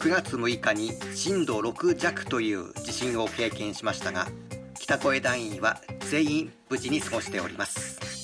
9月6日に震度6弱という地震を経験しましたが北越団員は全員無事に過ごしております。